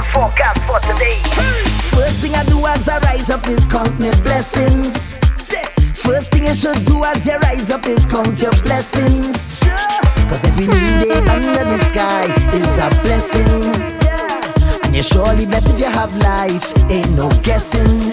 forecast for today. First thing I do as I rise up is count my blessings. First thing you should do as you rise up is count your blessings. Cause every new day under the sky is a blessing. And you're surely blessed if you have life, ain't no guessing.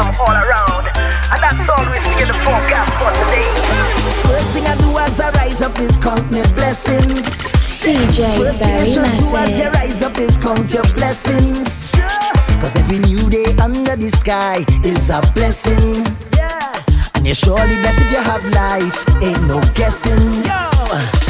Blessings all around. And that's all we see in the forecast for today. First thing I do as I rise up is count my blessings. DJ First thing you Barry should do as you rise up is count your blessings. Cause every new day under the sky is a blessing. And you're surely blessed if you have life, ain't no guessing. Yo,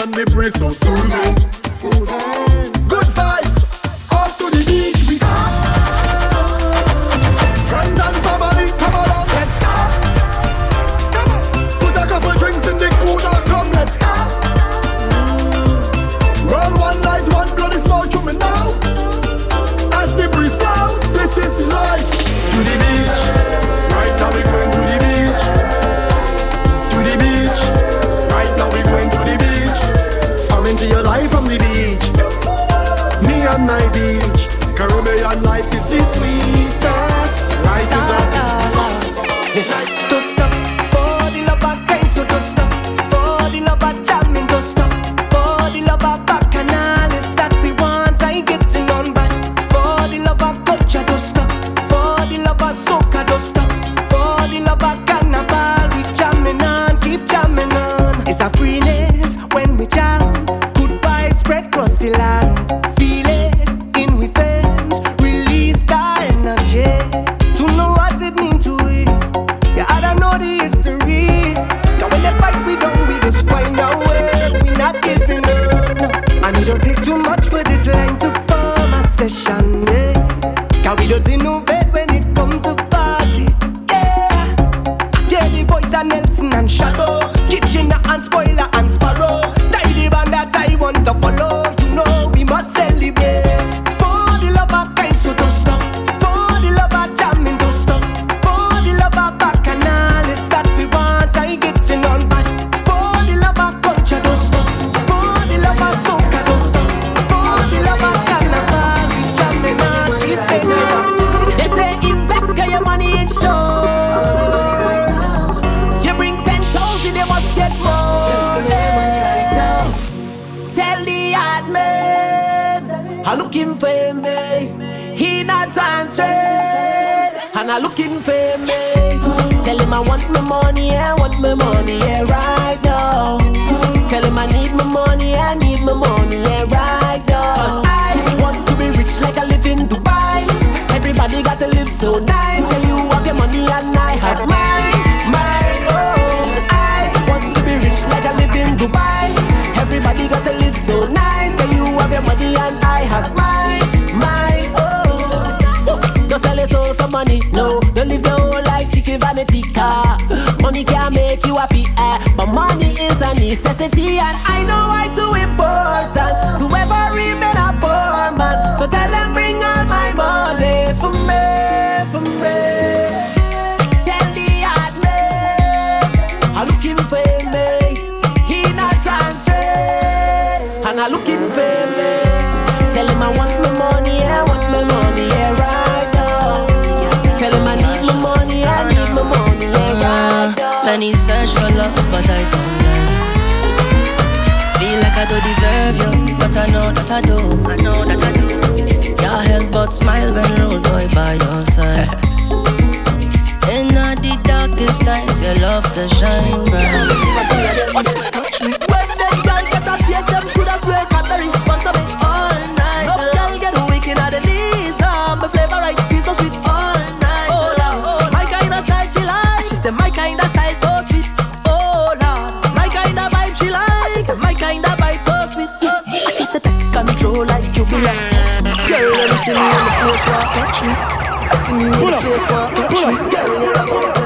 and the breeze so soothing. but smile when road boy by your side. In the darkest times, your love to shine bright. See me on the where I touch me. See me on the where I touch me. Girl, you're a bump.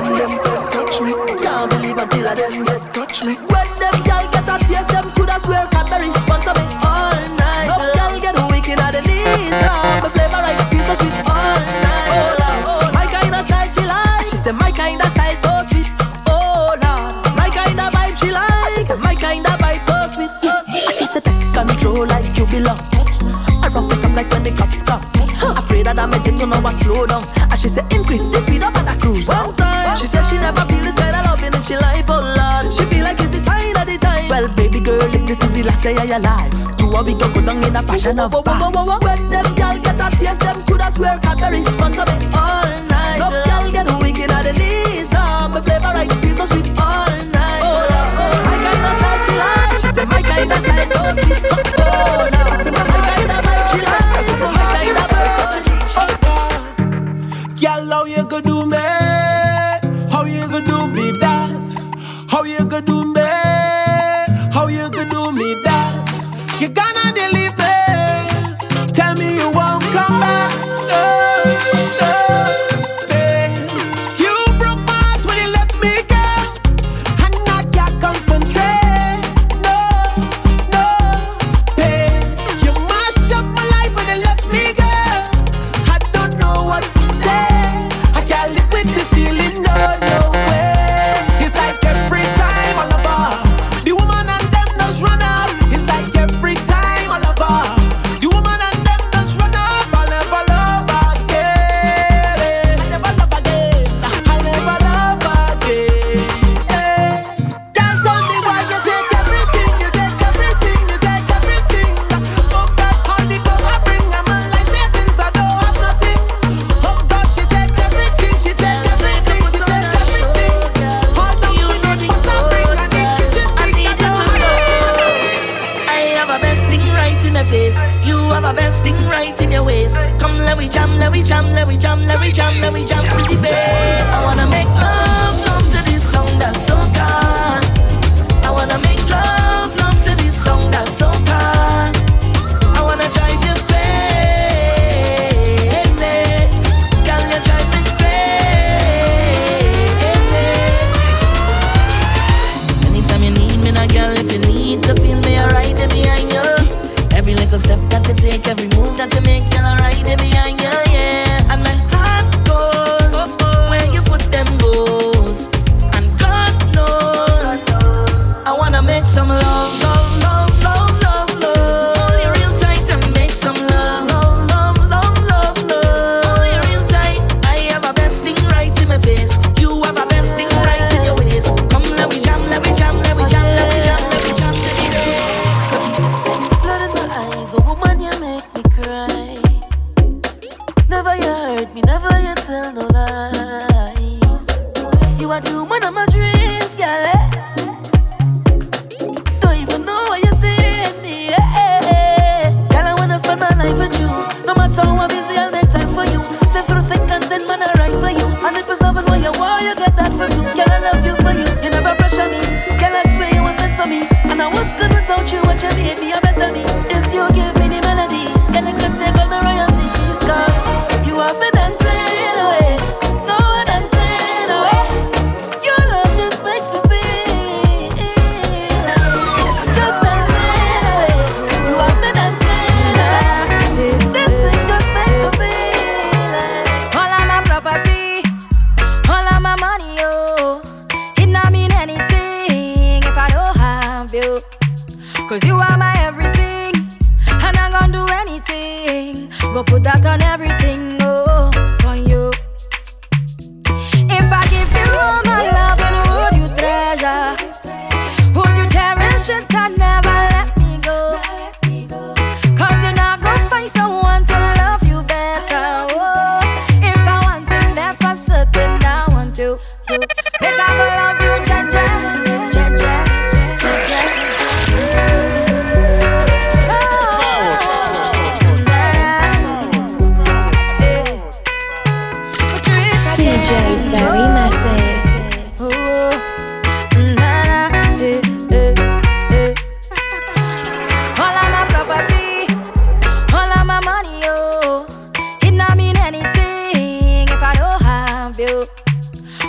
so now I slow down. And she said, increase the speed up at I cruise. One time, she said she never feel this kind of loving in she life, oh Lord. She feel like it's the sign of the time. Well, baby girl, if this is the last day of your life, do what we go go down in a fashion of vibes. When them gal get a taste, them coulda swear that they're responsible. you could do me that. You gonna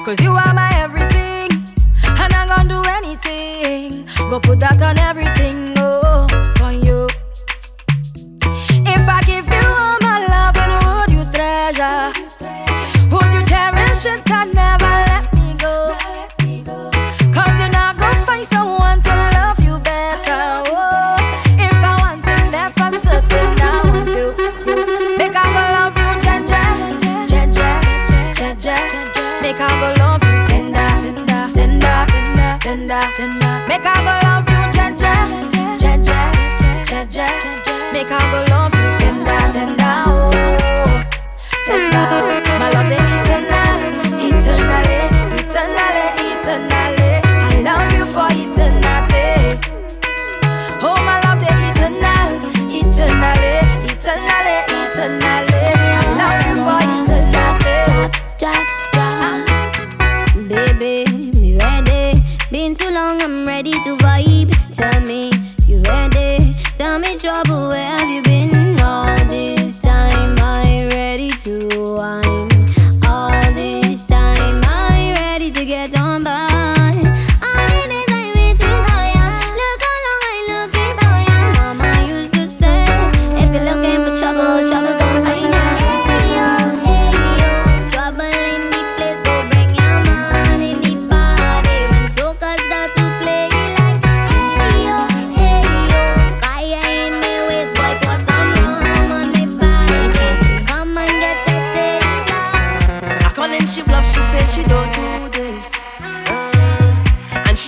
Cause you are my everything, and I'm gonna do anything. Go put that on Make I go love you, Jaja, Jaja, Jaja. Make I go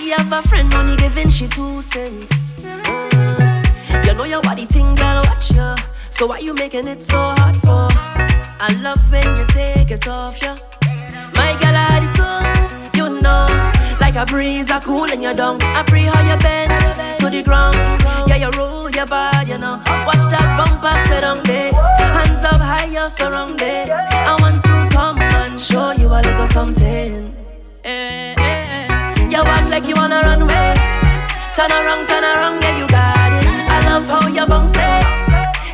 she have a friend only giving she two cents. Uh, you know your body thing, girl, watch ya. So why you making it so hard for? I love when you take it off, yeah. My girl, I tools, you know. Like a breeze, I cool and you down. I pray how you bend to the ground. Yeah, you roll your body, you know. Watch that bumper sit on there. Hands up high, you're surrounded. I want to come and show you a little something. Eh. You walk like you wanna run away. Turn around, turn around, yeah, you got it. I love how you bounce it.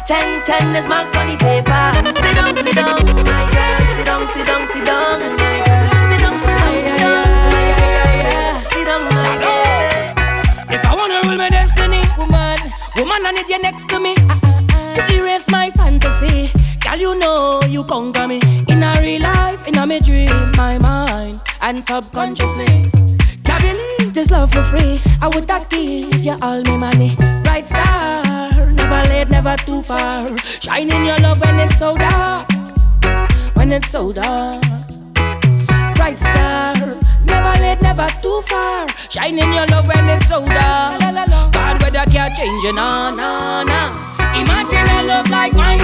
Ten, ten is marks on the paper. Sit down, sit down, my girl. Sit down, sit down, sit down, my girl. Sit down, sit down, sit down. Sit down, my girl. If I wanna rule my destiny, woman, woman, I need you next to me. Uh-uh. You erase my fantasy, girl. You know you conquer me in a real life, in a me dream, my mind, and subconsciously. This love for free. I would not give you all my money. Bright star, never late, never too far. Shining your love when it's so dark, when it's so dark bright star. Never late, never too far. Shining your love when it's so dark. Bad weather can't change you, nah, nah, nah. Imagine a love like mine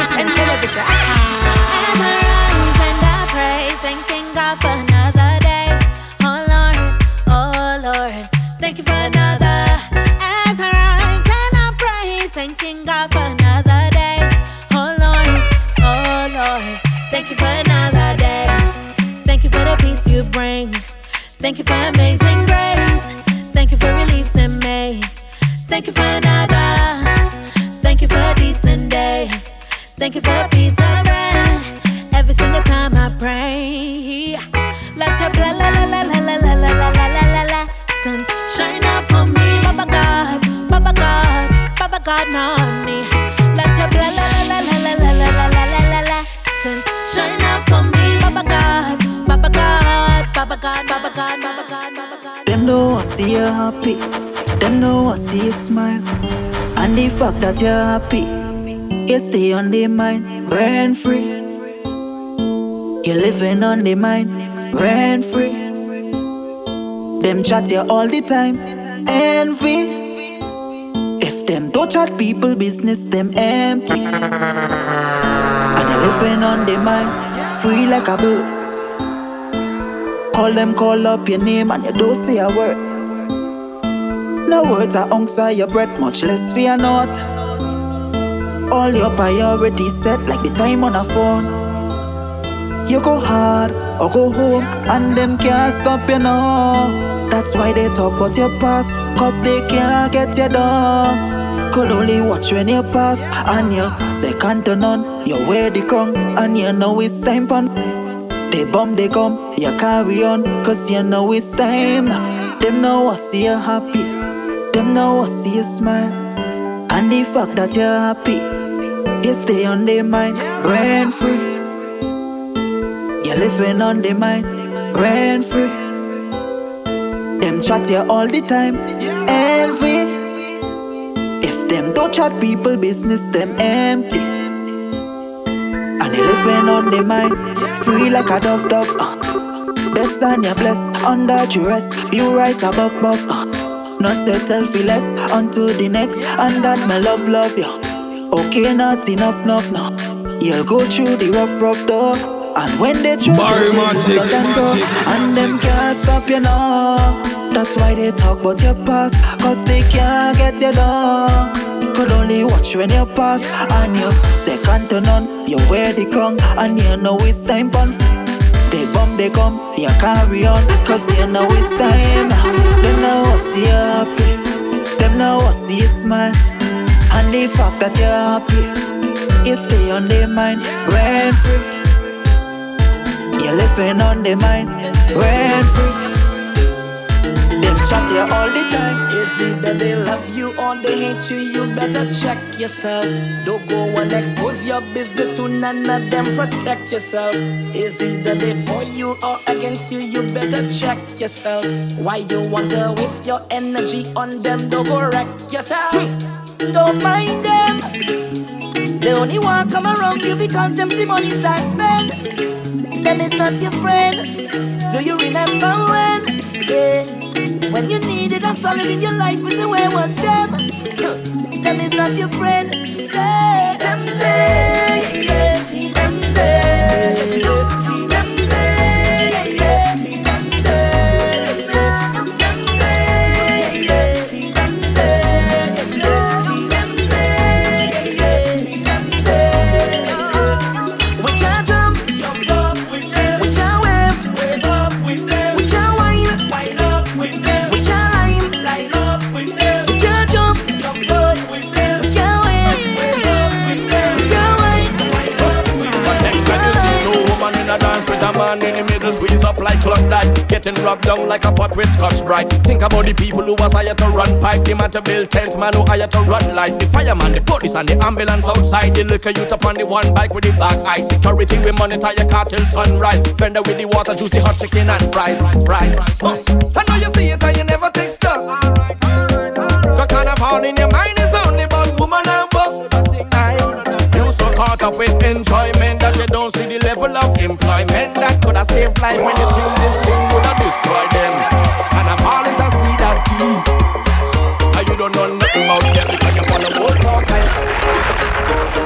on a mission, never send television. I'm around and I pray, thanking God for another day. Oh Lord, oh Lord, thank you for another. As I rise and I pray, thanking God for another day. Oh Lord, oh Lord, thank you for another day. Thank you for the peace you bring. Thank you for amazing grace. Thank you for releasing me. Thank you for another. Thank you for a decent day. Thank you for a piece of bread. Every single time I pray, let your blah la la la la la la la la la la la la shine up on me, Baba God, Baba God, Baba God on me. Let your blah la la la la la la la la la la la sense shine up on me. Baba God, Baba God, Baba God, Baba God, Baba God, Baba God. Them know I see you happy. Them know I see you smile. And the fact that you're happy, you stay on the mind, rent free. You're living on the mind, rent free. Them chat you all the time, envy. If them don't chat people business, them empty. And they living on the mind, free like a bird. Call them, call up your name, and you don't say a word. No words are answer your breath, much less fear not. All your priorities set like the time on a phone. You go hard or go home, and them can't stop you now. That's why they talk about your past, cause they can't get you down. Could only watch when you pass, and you second to none. You wear the crown, and you know it's time pon. They bomb, they come, you carry on, cause you know it's time. Them know I see you happy, them know I see you smile. And the fact that you're happy, you stay on their mind, rent free. You're living on their mind, rent free. Them chat you all the time, envy. If them don't chat people business, them empty. And they living on their mind, free like a dove dove. Uh. Best and you bless, under duress, you rise above above. Uh. No settle for less, onto the next, and that my love love you. Okay, not enough, enough, no. You'll go through the rough, rough door. And when they try Barry Mattic, go, Mattic. and them can't stop you now. That's why they talk about your past, cause they can't get you down. Could only watch when you pass, and you second to none. You wear the crown, and you know it's time pon. They bomb, they come, you carry on, cause you know it's time. Them know I see you happy, them know I see you smile. And the fact that you're happy, you stay on their mind, rent free. You're living on their mind, rent free. Them chat you all the time. Is it that they love you or they hate you? You better check yourself. Don't go and expose your business to none of them. Protect yourself. Is it that they for you or against you? You better check yourself. Why you want to waste your energy on them? Don't go wreck yourself. Don't mind them. They only want come around you because them see money start spend. Them is not your friend. Do you remember when? Yeah. When you needed a solid in your life, we say where was them? Them is not your friend. Say them there, see them there, getting rubbed down like a pot with Scotch Brite. Think about the people who was hired to run pipe, the man to build tent, man who hired to run light. The fireman, the police, and the ambulance outside. The liquor youth up on the one bike with the black eye. Security we monitor your car till sunrise. Vendor with the water, juice, the hot chicken and fries, fries. Huh. I know you see it and you never take stock. The carnival in your mind is only about woman and bus. Up with enjoyment that you don't see the level of employment that could have saved life when you think this thing would have destroyed them. And I'm always a see that key. And you don't know nothing about them because you follow old talk like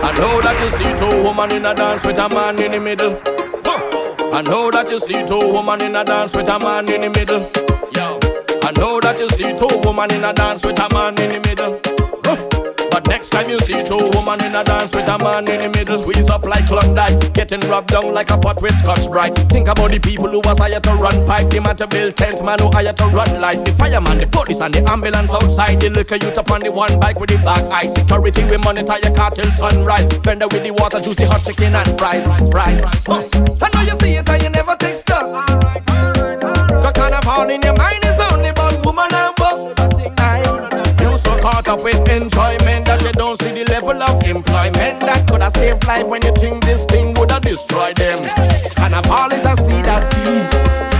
I know that you see two women in a dance with a man in the middle. I know that you see two women in a dance with a man in the middle. I know that you see two women in a dance with a man in the middle. Next time you see two women in a dance with a man in the middle, squeeze up like Klondike, getting rubbed down like a pot with Scotch Brite. Think about the people who was hired to run pipe, the man to build tent, man who hired to run light, the fireman, the police, and the ambulance outside. The liquor youth up on the one bike with the black eye. Security we monitor your car till sunrise. Vendor with the water, juice, the hot chicken and fries, fries. Huh. I know you see it and you never take stock. The carnival in your mind is only about woman and. So caught up with enjoyment that you don't see the level of employment that could have saved life when you think this thing would have destroyed them. And a ball is a seed that key.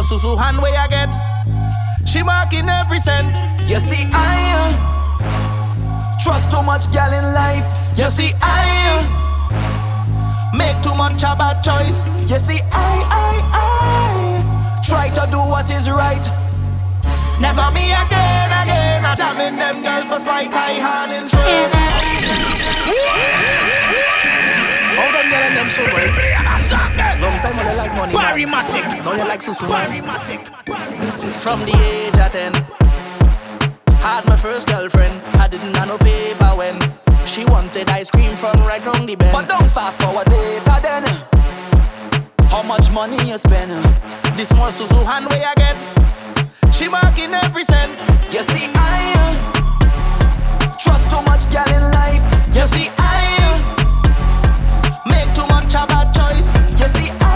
This susu hand way I get. She marking every cent. You see, I uh, trust too much gal in life. You see, I uh, make too much a bad choice. You see, I, I, I try to do what is right. Never me again, again. I'm jamming them girls for spite, I hand in first. How them girl and them so well? Long time when they like money. Barry Mattic. Now you like Susu. Barry Mattic. This is from the age of ten. Had my first girlfriend. I didn't have no paper when she wanted ice cream from right round the bend. But don't fast forward later then. How much money you spend? This small Susu hand way I get. She marking every cent. You see, I uh, trust too much gal in life. You see, I uh, too a bad choice. You see,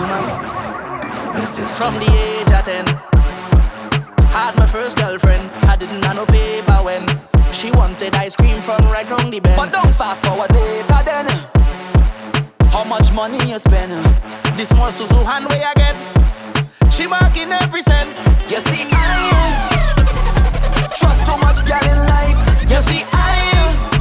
Now you like Susu man. This is from the age of ten. Had my first girlfriend. I didn't have no paper when she wanted ice cream from right round the bend. But don't fast forward later then. How much money you spend? This small Susu hand way I get. She marking every cent. You see, I trust too much gal in life. You see, I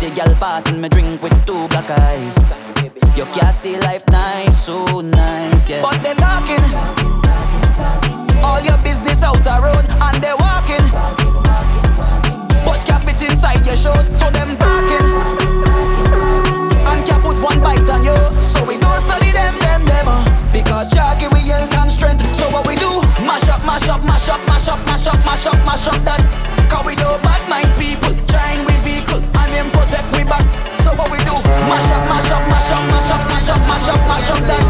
pretty girl passing me drink with two black eyes You can't see life nice, so nice, yeah But they talking All your business out the road and they walking But can't fit inside your shows, so them barking and can put one bite on you. So we don't study them, them, them. Because Jackie we health and strength. So what we do? Mash up, mash up, mash up, mash up, mash up, mash up, mash up that. Cause we do bad mind people trying Mash up, mash up, mash up, mash up, mash up, mash up, mash up that.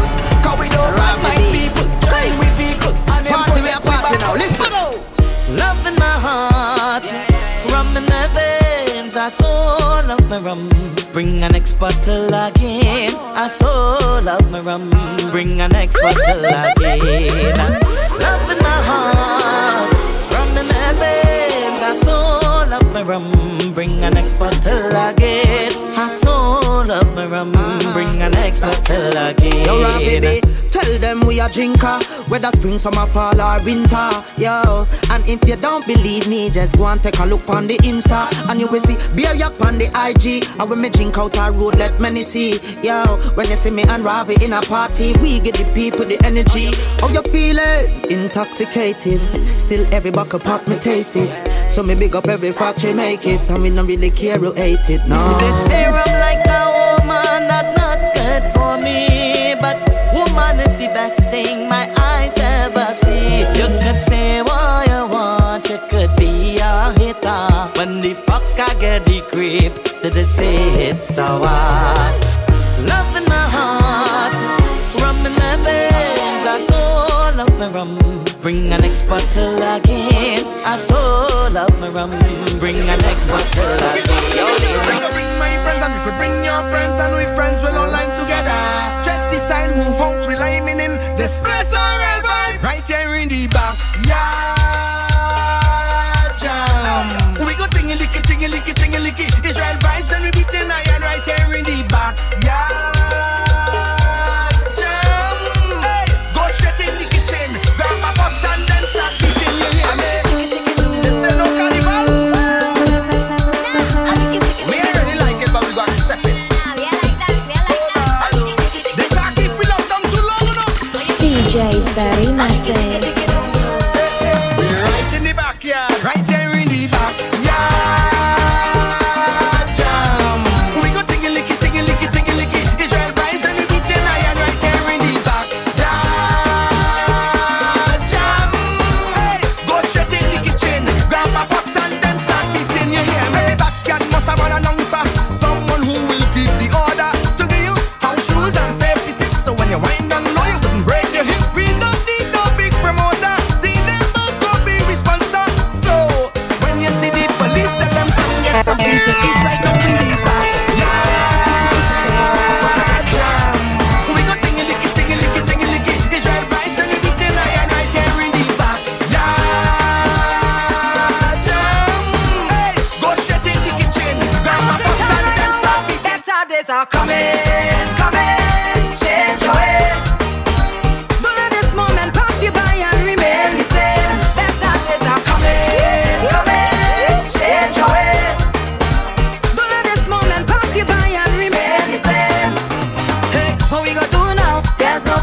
Cause we do bad mind people trying with vehicle and Party, we are party now, listen. Love in my heart, rum in my veins. I so love my rum. Bring an next bottle again. I so love my rum. Bring an next bottle again. Love in my heart. Rum in my veins. I so love my rum. Bring an next bottle again. My rum. Bring an next bottle again. Yo, Raw, baby, tell them we a drinker, whether spring, summer, fall or winter. Yo, and if you don't believe me, just go and take a look on the Insta, and you will see beer yak on the IG. And when me drink out a road, let many see. Yo, when you see me and Ravi in a party, we get the people the energy. How you feeling? Intoxicated, still every buckle pop me taste it. So me big up every factory make it, and we don't really care who hate it. No. They say I'm like a woman, that's not good for me. But woman is the best thing my eyes ever see. You could say what you want, you could be a hitter. When the fox can get the grip, did they say it's so hard? Love in my heart, rum in my veins. I so love my rum. Bring an next bottle again. I so love my rum. Bring an next bottle again. And you could bring your friends and we friends will online together. Just decide who hosts we lining in this place alright vibe. Right here in the back. Yeah, jam. We go tingy licky, tingy licky, tingy licky. What we gonna do now? There's no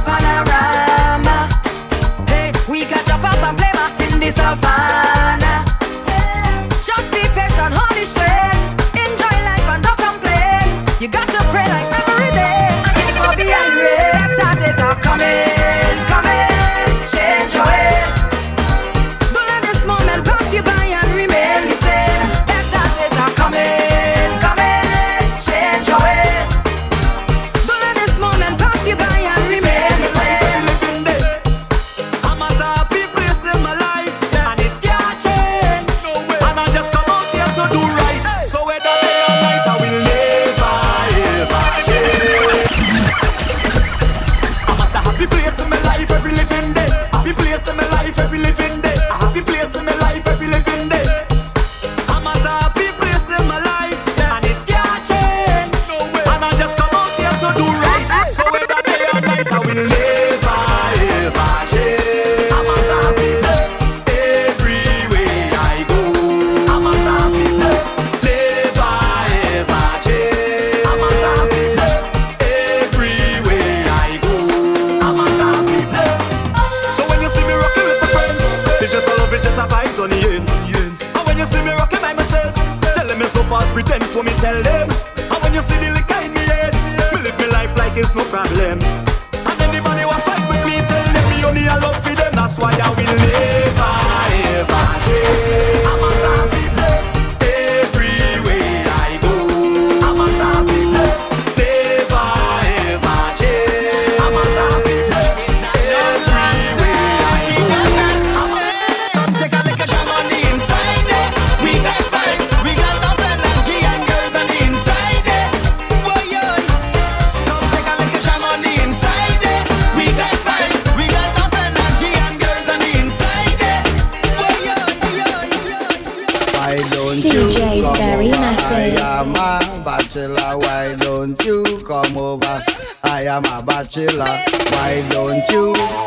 a bachelor, why don't you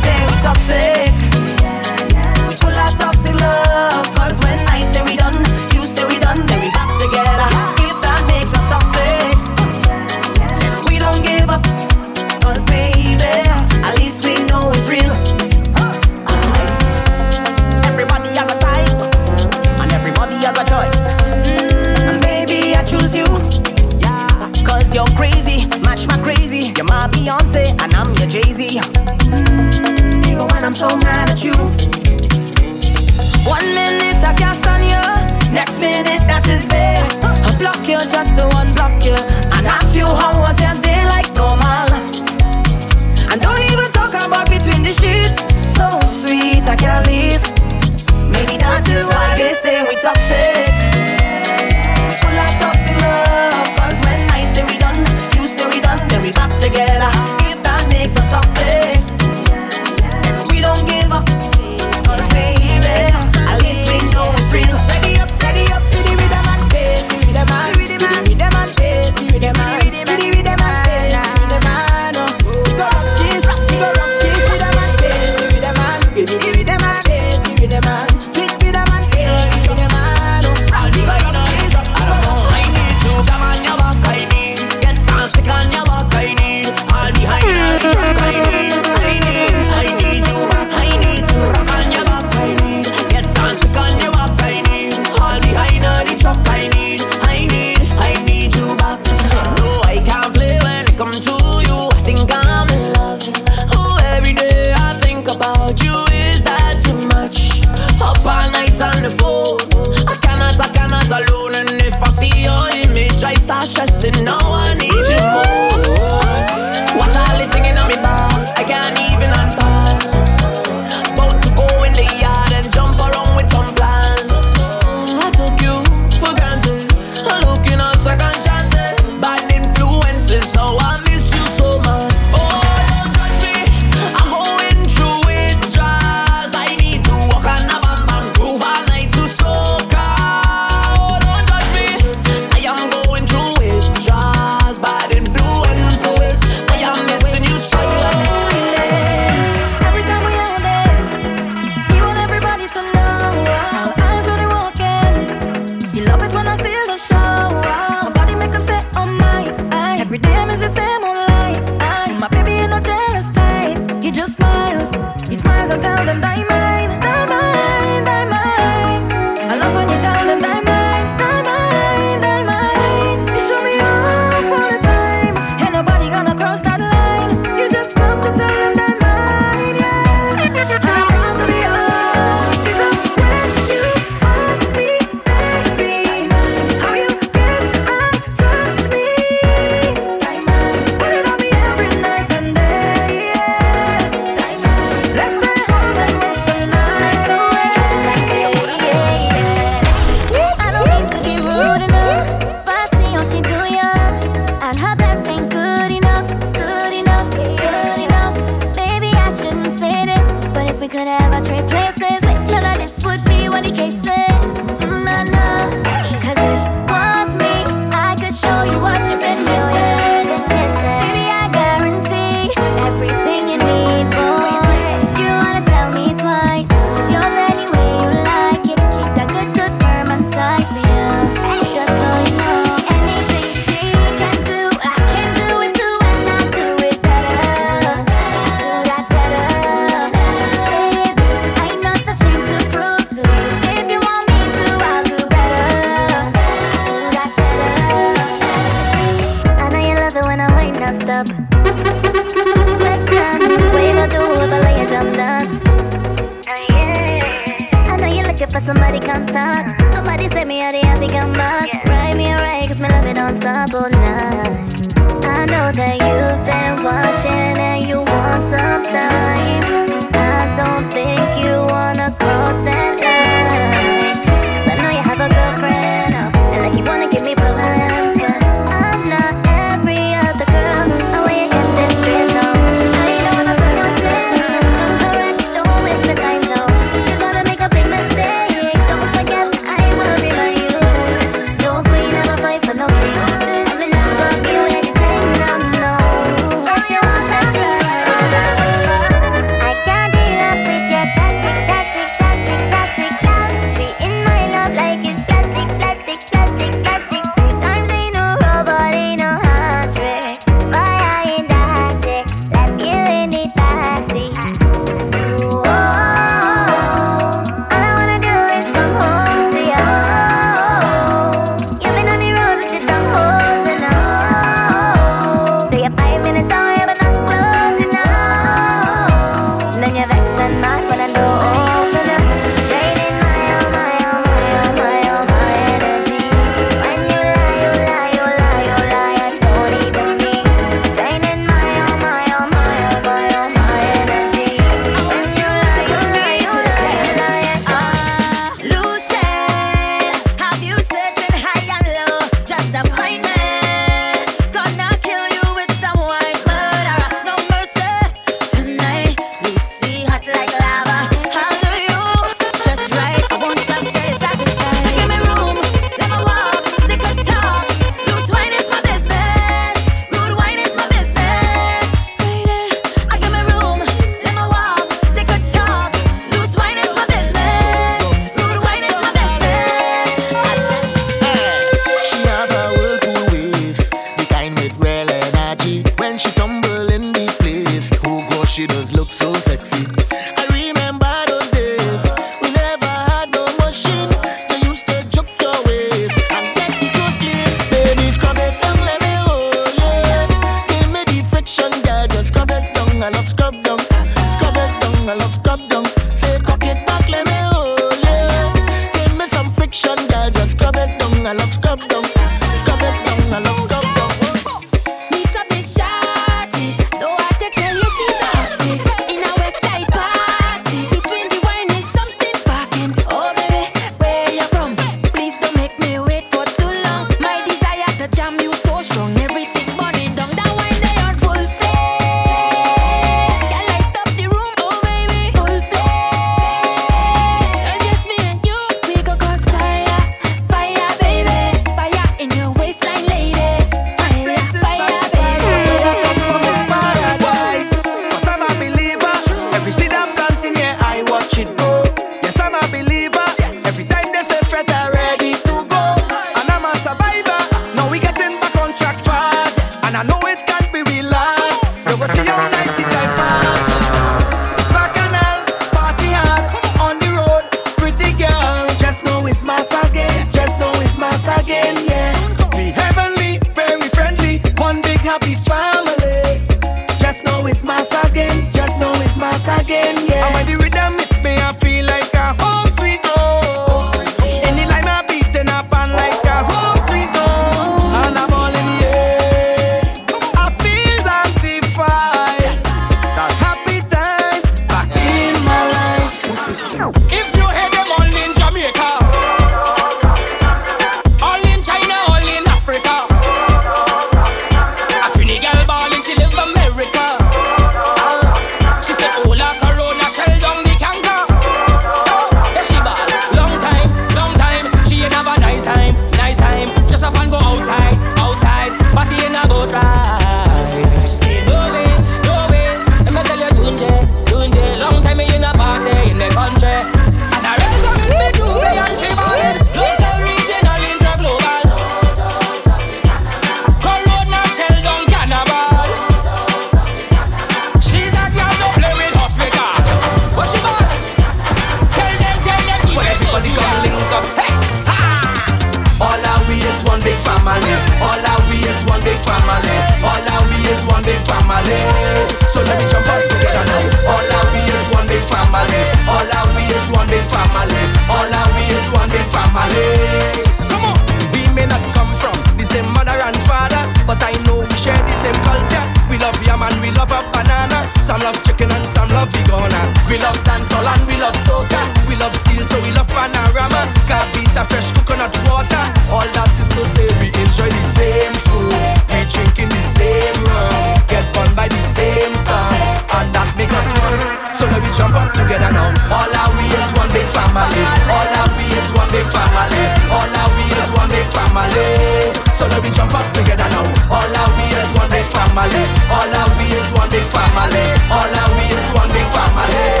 together now. All of we is one big family. All of we is one big family. All of we is one big family. So let me jump up together now. All of we is one big family. All of we is one big family. All of we is one big family.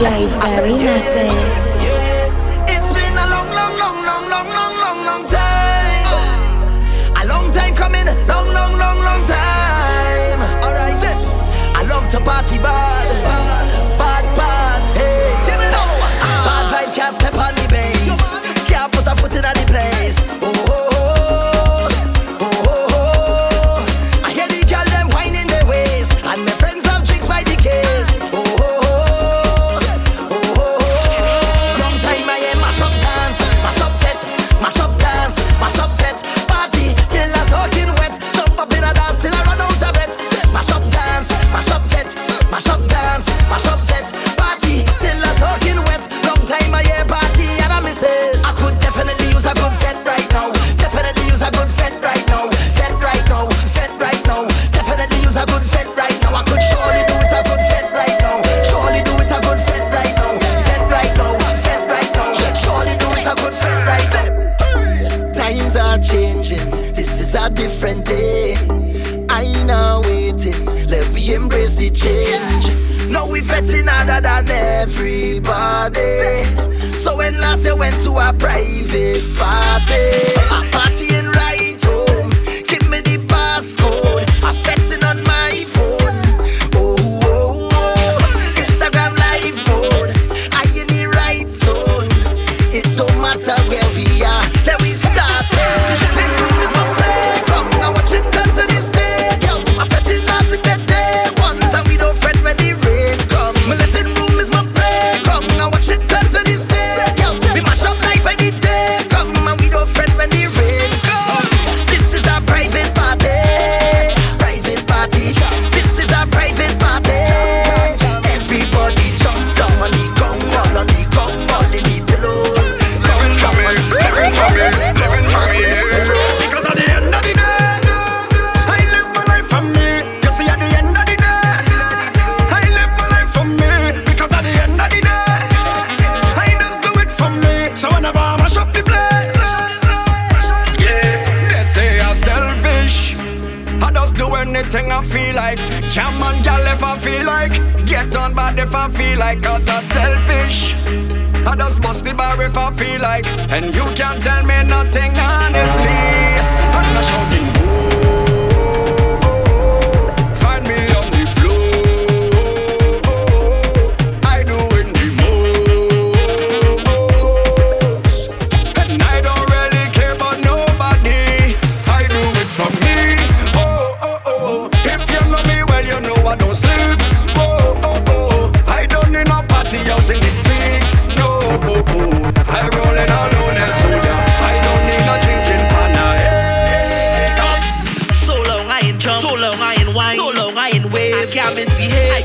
Very messy. a private party.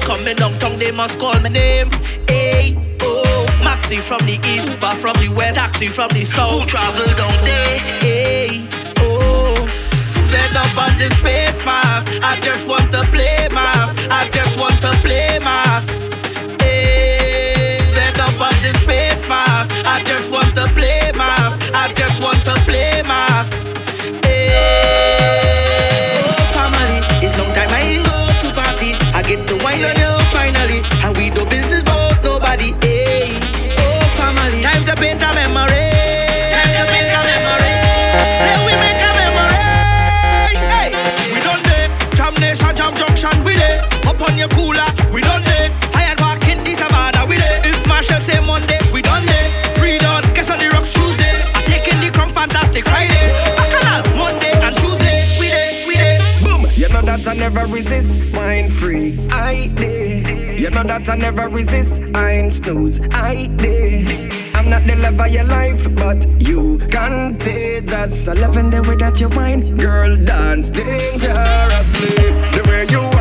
Coming downtown, they must call my name. Hey, oh. Maxi from the east, Uber from the west, taxi from the south. Who travel down there? Hey, oh. Fed up on this face mask. I just want to play mask. I just want to play mask. Hey, up on this face mask. I just want to play mask. I just want to play mask. never resist, mind free. I did. You know that I never resist, I ain't snooze. I did. I'm not the love of your life, but you contagious. I love in the way that you mind, girl, dance dangerously. The way you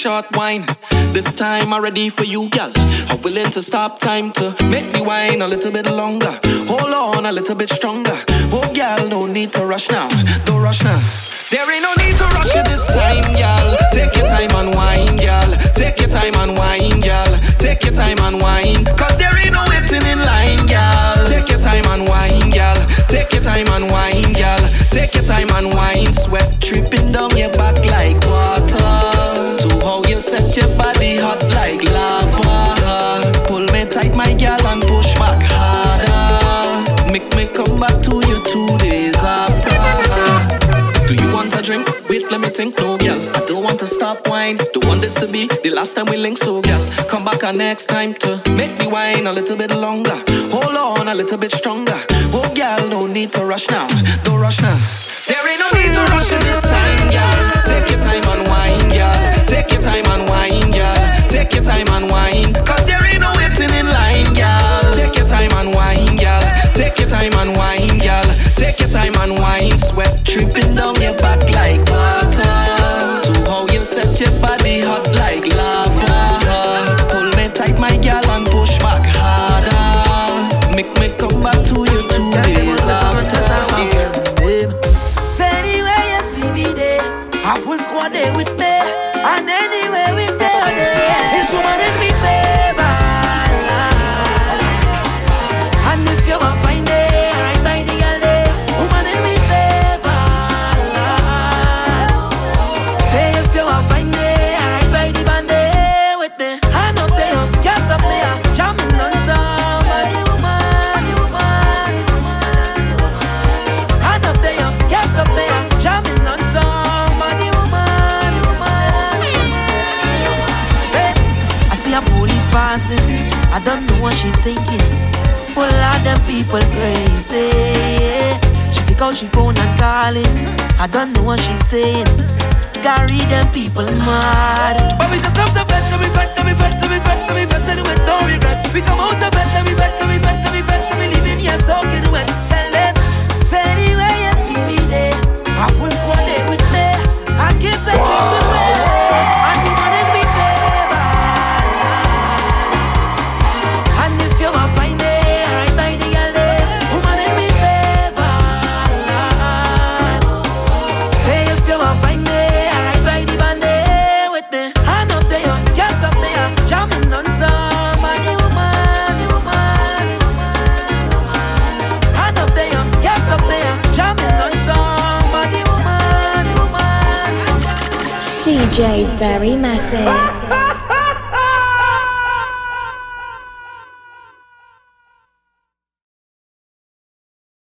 short wine. This time I'm ready for you, gal. I'm willing to stop time to make me wine a little bit longer. Hold on a little bit stronger. Oh, gal, no need to rush now. Don't rush now. There ain't no need to rush this time, gal. Take your time and wine, gal. Take your time and wine, gal. Take your time and wine. Cause there ain't no waiting in line, gal. Take your time and wine, gal. Take your time and wine, gal. Take your time and wine. Sweat dripping down your back like water. Like lava. Pull me tight, my gal, and push back harder. Make me come back to you two days after. Do you want a drink? Wait, let me think. No, girl. I don't want to stop wine. Don't want this to be the last time we link. So, girl, come back a next time to make me wine a little bit longer. Hold on a little bit stronger. Oh, girl, no need to rush now. Don't rush now. There ain't no need to rush in this time, girl. Take your time and wine, girl. Take your time time and wine. Cause there ain't no waiting in line, girl. Take your time and wine, girl. Take your time and wine, girl. Take your time and wine. Sweat dripping down your back like water. To how you set your body hot like lava. Pull me tight, my girl, and push back harder. Make me come back to you I don't know what she's saying. Carry them people mad. But we just love the vet, let me vet, let me vet, let me vet, let me vet, with no regrets. We come out of bed, let me vet, let me vet, let me vet, and we living here soaking wet. DJ Barry Mattic.